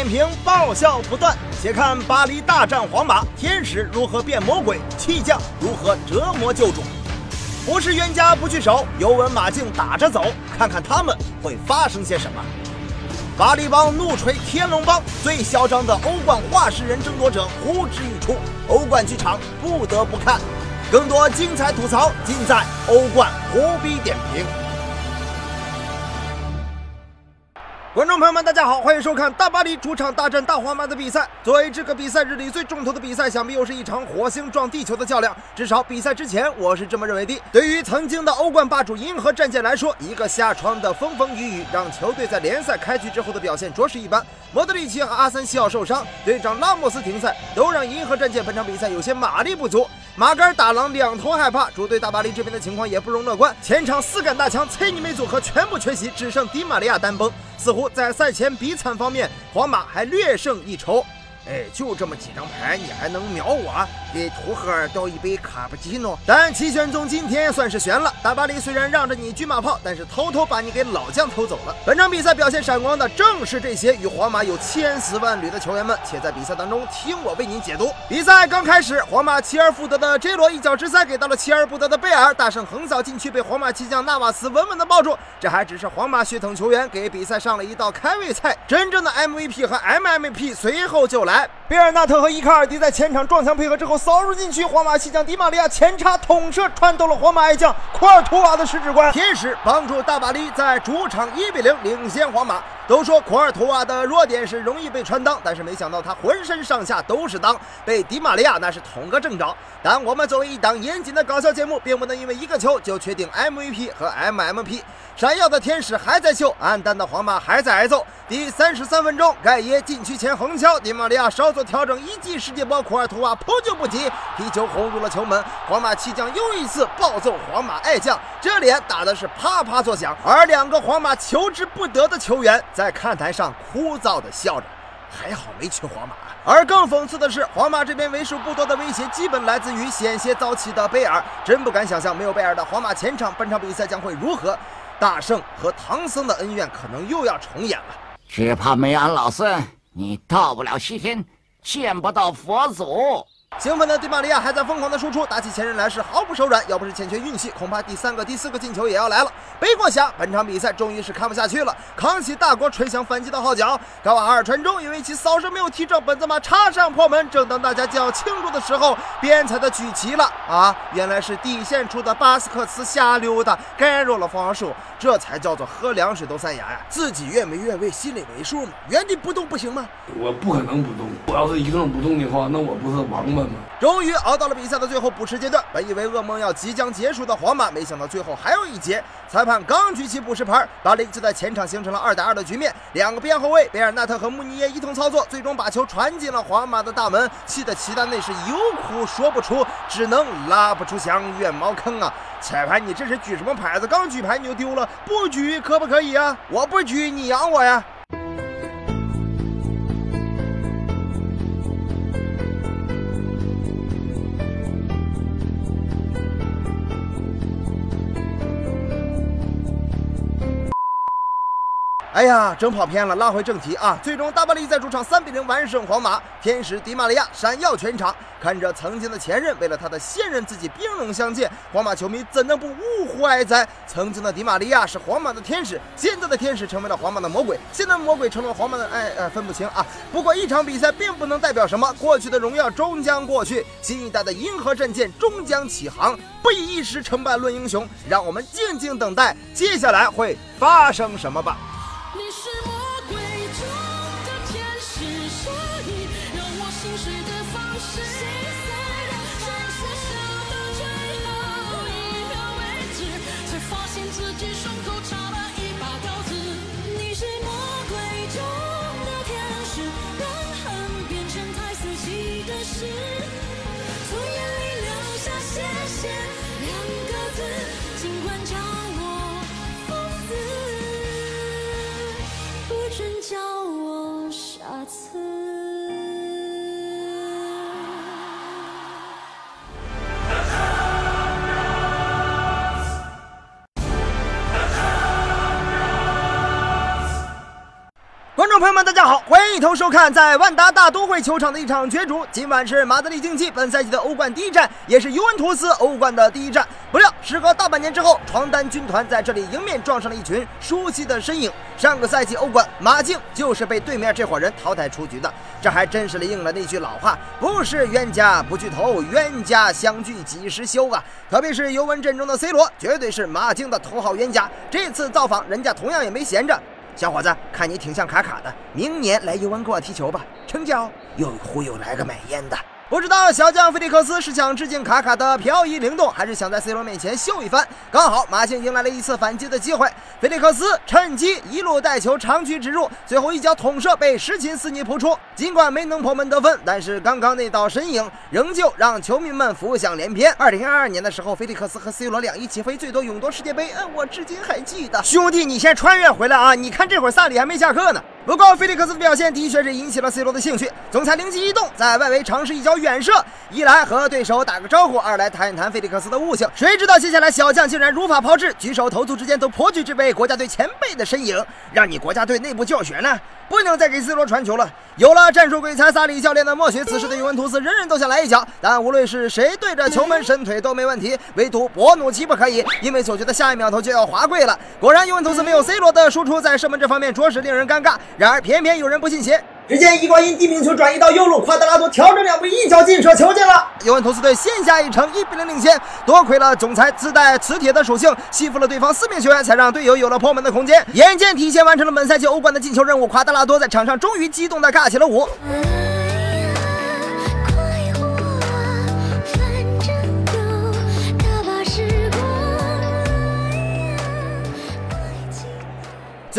点评爆笑不断。且看巴黎大战皇马，天使如何变魔鬼，弃将如何折磨救主。不是冤家不聚首，尤文马竞打着走，看看他们会发生些什么。巴黎帮怒锤天龙帮，最嚣张的欧冠话事人争夺者呼之欲出，欧冠剧场不得不看。更多精彩吐槽尽在欧冠胡逼点评。观众朋友们，大家好，欢迎收看大巴黎主场大战大皇马的比赛。作为这个比赛日里最重头的比赛，想必又是一场火星撞地球的较量。至少比赛之前，我是这么认为的。对于曾经的欧冠霸主银河战舰来说，一个下窗的风风雨雨，让球队在联赛开局之后的表现着实一般。莫德里奇和阿森西奥受伤，队长拉莫斯停赛，都让银河战舰本场比赛有些马力不足。马杆打狼两头害怕，主队大巴黎这边的情况也不容乐观。前场四杆大枪崔尼梅组合全部缺席，只剩迪玛利亚单崩。似乎在赛前比惨方面，皇马还略胜一筹。哎，就这么几张牌，你还能秒我？给图赫尔倒一杯卡布奇诺。但齐玄宗今天算是悬了。大巴黎虽然让着你军马炮，但是偷偷把你给老将偷走了。本场比赛表现闪光的正是这些与皇马有千丝万缕的球员们。且在比赛当中，听我为您解读。比赛刚开始，皇马齐而复得的 J 罗一脚直塞给到了齐而不得的贝尔，大圣横扫禁区，被皇马骑将纳瓦斯稳稳的抱住。这还只是皇马血统球员给比赛上了一道开胃菜，真正的 MVP 和 MMP 随后就来。贝尔纳特和伊卡尔迪在前场撞墙配合之后扫入禁区，皇马西将迪马利亚前插捅射穿透了皇马爱将库尔图瓦的十指关，天使帮助大巴黎在主场一比零领先皇马。都说库尔图瓦的弱点是容易被穿裆，但是没想到他浑身上下都是裆，被迪马利亚那是捅个正着。但我们作为一档严谨的搞笑节目，并不能因为一个球就确定 MVP 和 MMP。闪耀的天使还在秀，暗淡的皇马还在挨揍。第三十三分钟，盖耶禁区前横敲，迪马利亚稍作调整，一记世界波，库尔图瓦扑救不及，皮球轰入了球门。皇马弃将又一次暴揍皇马爱将，这脸打的是啪啪作响。而两个皇马求之不得的球员在看台上枯燥的笑着，还好没去皇马。而更讽刺的是，皇马这边为数不多的威胁基本来自于险些遭弃的贝尔，真不敢想象没有贝尔的皇马前场，本场比赛将会如何。大圣和唐僧的恩怨可能又要重演了，只怕梅安老孙，你到不了西天，见不到佛祖。兴奋的迪玛利亚还在疯狂的输出，打起前任来是毫不手软。要不是欠缺运气，恐怕第三个、第四个进球也要来了。背过下，本场比赛终于是看不下去了。扛起大国吹响反击的号角，高瓦尔传中，因为其扫射没有踢正，本泽马插上破门。正当大家将要庆祝的时候，边裁的举旗了啊！原来是底线处的巴斯克斯瞎溜达，干扰了防守，这才叫做喝凉水都塞牙呀！自己越没越位，心里没数吗？原地不动不行吗？我不可能不动，我要是一动不动的话，那我不是王八。终于熬到了比赛的最后补时阶段，本以为噩梦要即将结束的皇马，没想到最后还有一节。裁判刚举起补时牌，巴黎就在前场形成了二打二的局面。两个边后卫贝尔纳特和穆尼耶一通操作，最终把球传进了皇马的大门，气得齐达内是有苦说不出，只能拉不出翔怨茅坑啊！裁判，你这是举什么牌子？刚举牌你就丢了，不举可不可以啊？我不举，你养我呀！哎呀，真跑偏了，拉回正题啊！最终，大巴黎在主场三比零完胜皇马，天使迪玛利亚闪耀全场。看着曾经的前任为了他的现任自己兵戎相见，皇马球迷怎能不呜呼哀哉？曾经的迪玛利亚是皇马的天使，现在的天使成为了皇马的魔鬼，现在魔鬼成了皇马的……哎哎，分不清啊！不过一场比赛并不能代表什么，过去的荣耀终将过去，新一代的银河战舰终将起航。不以一时成败论英雄，让我们静静等待接下来会发生什么吧。心碎的方式，朋友们，大家好，欢迎一同收看在万达大都会球场的一场角逐。今晚是马德里竞技本赛季的欧冠第一站，也是尤文图斯欧冠的第一站。不料，时隔大半年之后，床单军团在这里迎面撞上了一群熟悉的身影。上个赛季欧冠，马竞就是被对面这伙人淘汰出局的。这还真是应了那句老话：不是冤家不聚头，冤家相聚几时休啊！特别是尤文阵中的 C 罗，绝对是马竞的头号冤家。这次造访，人家同样也没闲着。小伙子，看你挺像卡卡的，明年来尤文给我踢球吧，成交。又忽悠来个买烟的。不知道小将菲利克斯是想致敬卡卡的漂移灵动，还是想在 C 罗面前秀一番？刚好马竞迎来了一次反击的机会，菲利克斯趁机一路带球长驱直入，最后一脚捅射被什琴斯尼扑出。尽管没能破门得分，但是刚刚那道身影仍旧让球迷们浮想联翩。二零二二年的时候，菲利克斯和 C 罗两翼起飞最多勇夺世界杯，嗯，我至今还记得。兄弟，你先穿越回来啊！你看这会儿萨里还没下课呢。不过，菲利克斯的表现的确是引起了 C 罗的兴趣。总裁灵机一动，在外围尝试一脚远射，一来和对手打个招呼，二来谈一谈菲利克斯的悟性。谁知道接下来小将竟然如法炮制，举手投足之间都颇具这位国家队前辈的身影，让你国家队内部教学呢？不能再给 C 罗传球了。有了战术鬼才萨里教练的默许，此时的尤文图斯人人都想来一脚。但无论是谁对着球门伸腿都没问题，唯独博努奇不可以，因为总觉得下一秒头就要滑跪了。果然，尤文图斯没有 C 罗的输出，在射门这方面着实令人尴尬。然而，偏偏有人不信邪。只见伊瓜因低名球转移到右路，夸德拉多调整两步，一脚劲射球进了。尤文图斯队先下一城，一比零领先。多亏了总裁自带磁铁的属性，吸附了对方四名球员，才让队友有了破门的空间。眼见提前完成了本赛季欧冠的进球任务，夸德拉多在场上终于激动地尬起了舞。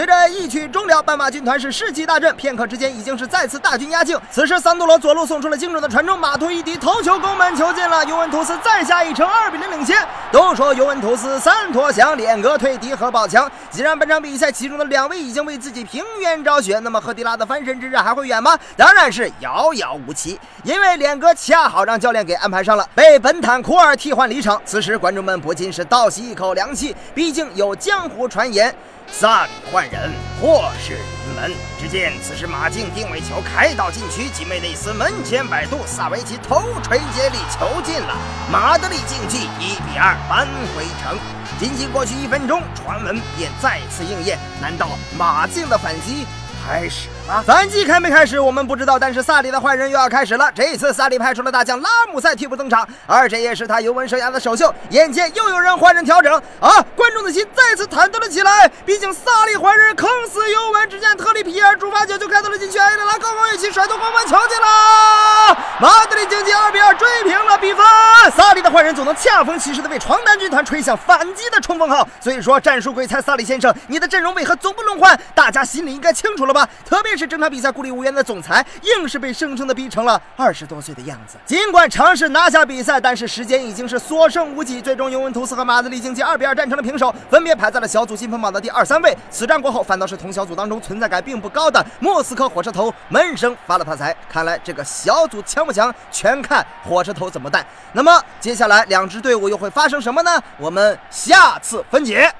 随着一曲终了，斑马军团是士气大振，片刻之间已经是再次大军压境。此时，桑杜罗左路送出了精准的传中，马图伊迪头球攻门球进了，尤文图斯再下一城，二比零领先。都说尤文图斯三坨翔，脸哥退敌和爆强。既然本场比赛其中的两位已经为自己平冤昭雪，那么赫迪拉的翻身之日还会远吗？当然是遥遥无期，因为脸哥恰好让教练给安排上了，被本坦库尔替换离场。此时，观众们不禁是倒吸一口凉气，毕竟有江湖传言。萨里换人，祸事临门。只见此时马竞定位球开到禁区，吉梅内斯门前摆渡，萨维奇头锤接力，球进了。马德里竞技一比二扳回城。仅仅过去一分钟，传闻便再次应验。难道马竞的反击？开始啊，反击开没开始我们不知道，但是萨里的坏人又要开始了。这一次萨里派出了大将拉姆塞替补登场，而这也是他尤文生涯的首秀。眼见又有人换人调整啊，观众的心再次忐忑了起来。毕竟萨里换人坑死尤文。只见特里皮尔主罚球就开到了禁区，埃德拉高高跃起，甩头攻门，球进了！马德里竞技二比二追平了比分。萨里的换人总能恰逢其时的为床单军团吹响反击的冲锋号。所以说，战术鬼才萨里先生，你的阵容为何总不轮换？大家心里应该清楚了。吧，特别是是整场比赛孤立无援的总裁，硬是被生生的逼成了二十多岁的样子。尽管尝试拿下比赛，但是时间已经是所剩无几。最终，尤文图斯和马德里竞技二比二战成了平手，分别排在了小组积分榜的第二、三位。此战过后，反倒是同小组当中存在感并不高的莫斯科火车头闷声发了发财。看来这个小组强不强，全看火车头怎么带。那么接下来两支队伍又会发生什么呢？我们下次分解。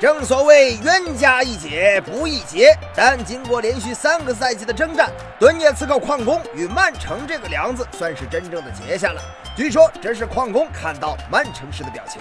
正所谓冤家宜解不宜结，但经过连续三个赛季的征战，顿涅茨克矿工与曼城这个梁子算是真正的结下了。据说这是矿工看到曼城时的表情。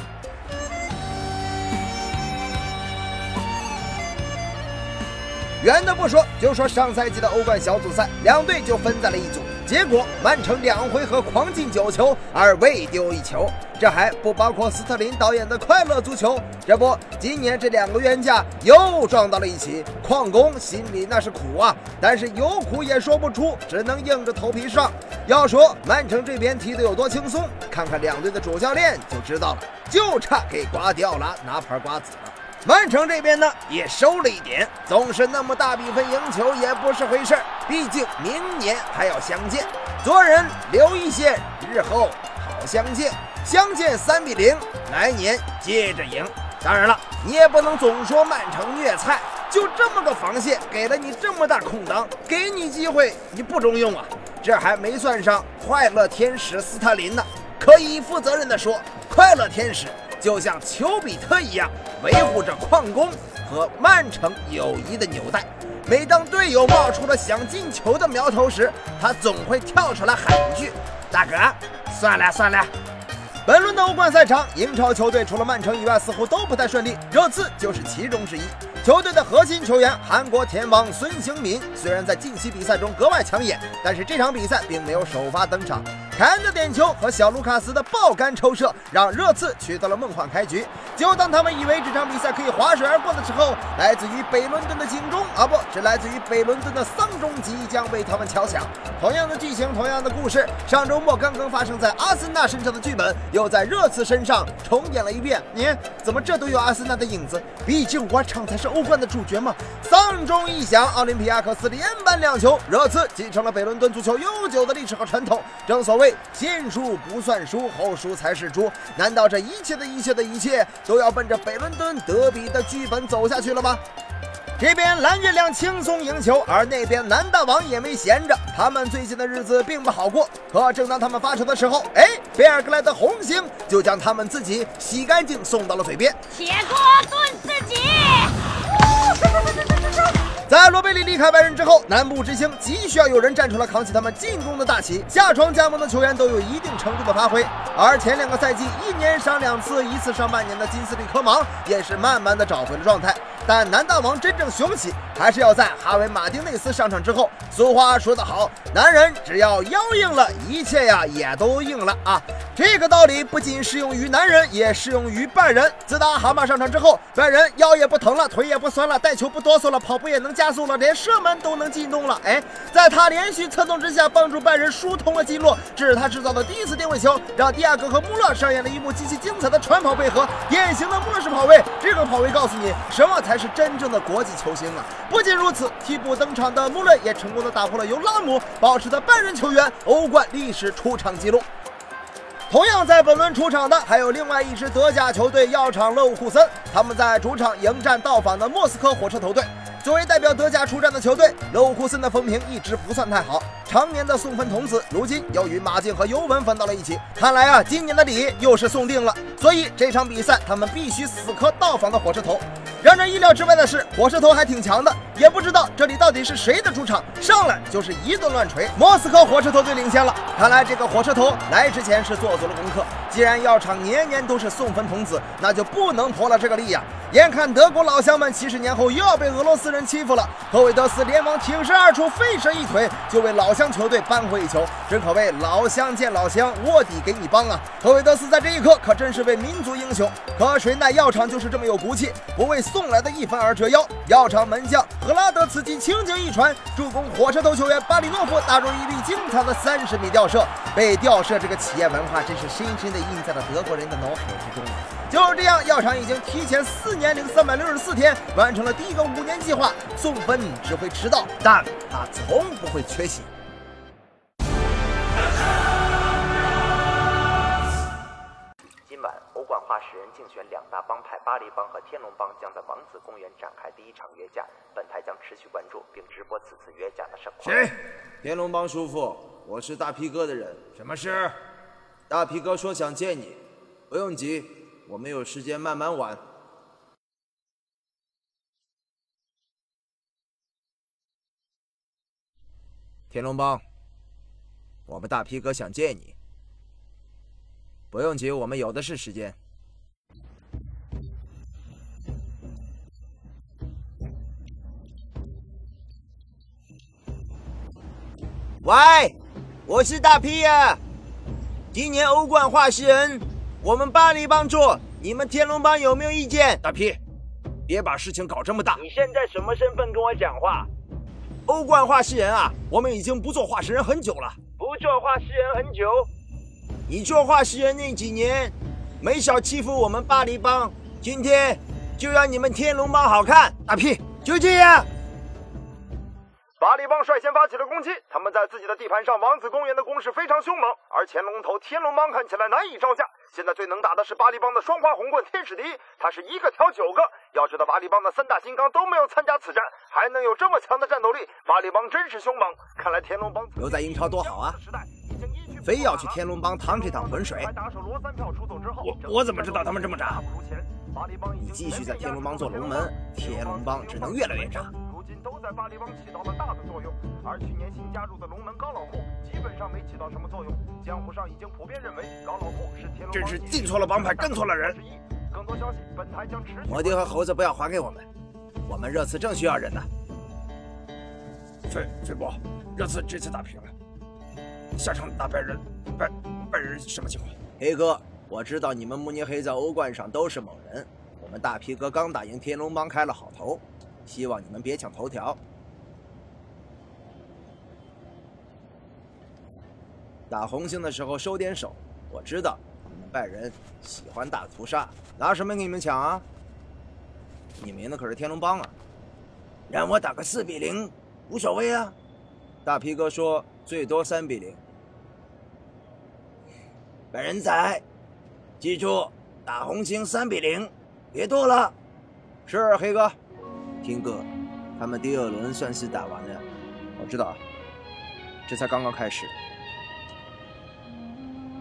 远的不说，就说上赛季的欧冠小组赛，两队就分在了一组。结果曼城两回合狂进九球，而未丢一球，这还不包括斯特林导演的快乐足球。这不，今年这两个冤家又撞到了一起，矿工心里那是苦啊，但是有苦也说不出，只能硬着头皮上。要说曼城这边踢得有多轻松，看看两队的主教练就知道了，就差给瓜迪奥拉拿盘瓜子了。曼城这边呢也收了一点，总是那么大比分赢球也不是回事儿，毕竟明年还要相见，做人留一线，日后好相见。相见三比零，来年接着赢。当然了，你也不能总说曼城虐菜，就这么个防线，给了你这么大空档，给你机会你不中用啊！这还没算上快乐天使斯特林呢。可以负责任的说，快乐天使。就像丘比特一样，维护着矿工和曼城友谊的纽带。每当队友冒出了想进球的苗头时，他总会跳出来喊一句：“大哥，算了算了。”本轮的欧冠赛场，英超球队除了曼城以外，似乎都不太顺利，热刺就是其中之一。球队的核心球员韩国天王孙兴敏虽然在近期比赛中格外抢眼，但是这场比赛并没有首发登场。凯恩的点球和小卢卡斯的爆杆抽射，让热刺取得了梦幻开局。就当他们以为这场比赛可以划水而过的时候，来自于北伦敦的警钟啊，不是来自于北伦敦的丧钟即将为他们敲响。同样的剧情，同样的故事，上周末刚刚发生在阿森纳身上的剧本，又在热刺身上重演了一遍。你怎么这都有阿森纳的影子？毕竟我场才是欧冠的主角嘛。丧钟一响，奥林匹亚克斯连扳两球，热刺继承了北伦敦足球悠久的历史和传统。正所谓。先输不算输，后输才是猪。难道这一切的一切的一切都要奔着北伦敦德比的剧本走下去了吗？这边蓝月亮轻松赢球，而那边南大王也没闲着。他们最近的日子并不好过。可正当他们发愁的时候，哎，贝尔格莱德红星就将他们自己洗干净送到了嘴边。铁锅炖自己。在罗贝里离开拜仁之后，南部之星急需要有人站出来扛起他们进攻的大旗。下床加盟的球员都有一定程度的发挥，而前两个赛季一年上两次，一次上半年的金斯利科芒也是慢慢的找回了状态。但南大王真正雄起，还是要在哈维马丁内斯上场之后。俗话说得好，男人只要腰硬了，一切呀也都硬了啊。这个道理不仅适用于男人，也适用于拜仁。自打蛤蟆上场之后，拜仁腰也不疼了，腿也不酸了，带球不哆嗦了，跑步也能加速了，连射门都能进洞了。哎，在他连续策动之下，帮助拜仁疏通了经络。这是他制造的第一次定位球，让迪亚哥和穆勒上演了一幕极其精彩的传跑配合，典型的穆勒式跑位。这个跑位告诉你，什么才是真正的国际球星啊！不仅如此，替补登场的穆勒也成功的打破了由拉姆保持的拜仁球员欧冠历史出场纪录。同样在本轮出场的还有另外一支德甲球队药厂勒沃库森，他们在主场迎战到访的莫斯科火车头队。作为代表德甲出战的球队，勒沃库森的风评一直不算太好。常年的送分童子，如今又与马竞和尤文分到了一起。看来啊，今年的礼又是送定了。所以这场比赛他们必须死磕到访的火车头。让人意料之外的是，火车头还挺强的，也不知道这里到底是谁的主场，上来就是一顿乱锤。莫斯科火车头最领先了，看来这个火车头来之前是做足了功课。既然药厂年年都是送分童子，那就不能拖了这个例呀。眼看德国老乡们七十年后又要被俄罗斯人欺负了，科维德斯连忙挺身而出，飞身一腿就为老乡球队扳回一球，真可谓老乡见老乡，卧底给你帮啊！科维德斯在这一刻可真是位民族英雄。可谁奈药厂就是这么有骨气，不为送来的一分而折腰。药厂门将赫拉德茨基轻轻一传，助攻火车头球员巴里诺夫打入一粒精彩的三十米吊射。被吊射这个企业文化真是深深的印在了德国人的脑海之中。就是这样，药厂已经提前四年零三百六十四天完成了第一个五年计划。送分只会迟到，但他从不会缺席。今晚欧冠话事人竞选两大帮派巴黎帮和天龙帮将在王子公园展开第一场约架，本台将持续关注并直播此次约架的盛况。谁？天龙帮叔父，我是大皮哥的人。什么事？大皮哥说想见你，不用急，我们有时间慢慢玩。天龙帮，我们大皮哥想见你，不用急，我们有的是时间。喂，我是大皮呀、今年欧冠话事人，我们巴黎帮做，你们天龙帮有没有意见？大 P，别把事情搞这么大。你现在什么身份跟我讲话？欧冠话事人啊，我们已经不做话事人很久了。不做话事人很久，你做话事人那几年，没少欺负我们巴黎帮，今天就让你们天龙帮好看。大屁就这样。巴黎帮率先发起了攻击，他们在自己的地盘上王子公园的攻势非常凶猛，而前龙头天龙帮看起来难以招架。现在最能打的是巴黎帮的双花红棍天使笛，他是一个挑九个。要知道巴黎帮的三大金刚都没有参加此战，还能有这么强的战斗力，巴黎帮真是凶猛。看来天龙帮留在英超多好啊非要去天龙帮趟这趟浑水。我我怎么知道他们这么渣？你继续在天龙帮做龙门，天龙帮只能越来越渣。都在巴黎帮起到了大的作用，而去年新加入的龙门高老库基本上没起到什么作用。江湖上已经普遍认为高老库是天龙帮真是进错了帮派，跟错了人。更多消息，本台将持续。摩的和猴子不要还给我们，我们热刺正需要人呢。崔崔波，热刺这次打平了，下场打败人，拜拜仁什么情况？黑哥，我知道你们慕尼黑在欧冠上都是猛人，我们大皮哥刚打赢天龙帮开了好头，希望你们别抢头条。打红星的时候收点手，我知道你们拜仁喜欢大屠杀，拿什么跟你们抢啊？你们赢的可是天龙帮啊！让我打个四比零。无所谓啊，大皮哥说最多三比零。本人在，记住打红星三比零，别多了。是黑哥，听哥，他们第二轮算是打完了，我知道，这才刚刚开始。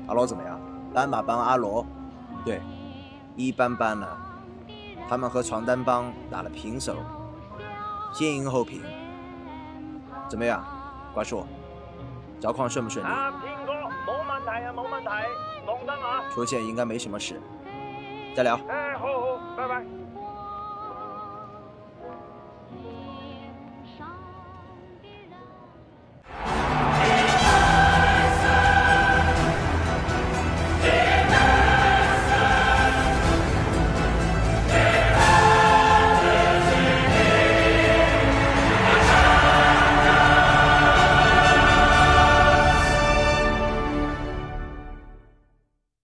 阿罗怎么样？斑马帮阿罗，对，一般般了。他们和床单帮打了平手，先赢后平。怎么样，瓜叔？找矿顺不顺利？啊，平哥，冇问题啊，冇问题，放心啊。出现应该没什么事。再聊。哎，好好，拜拜。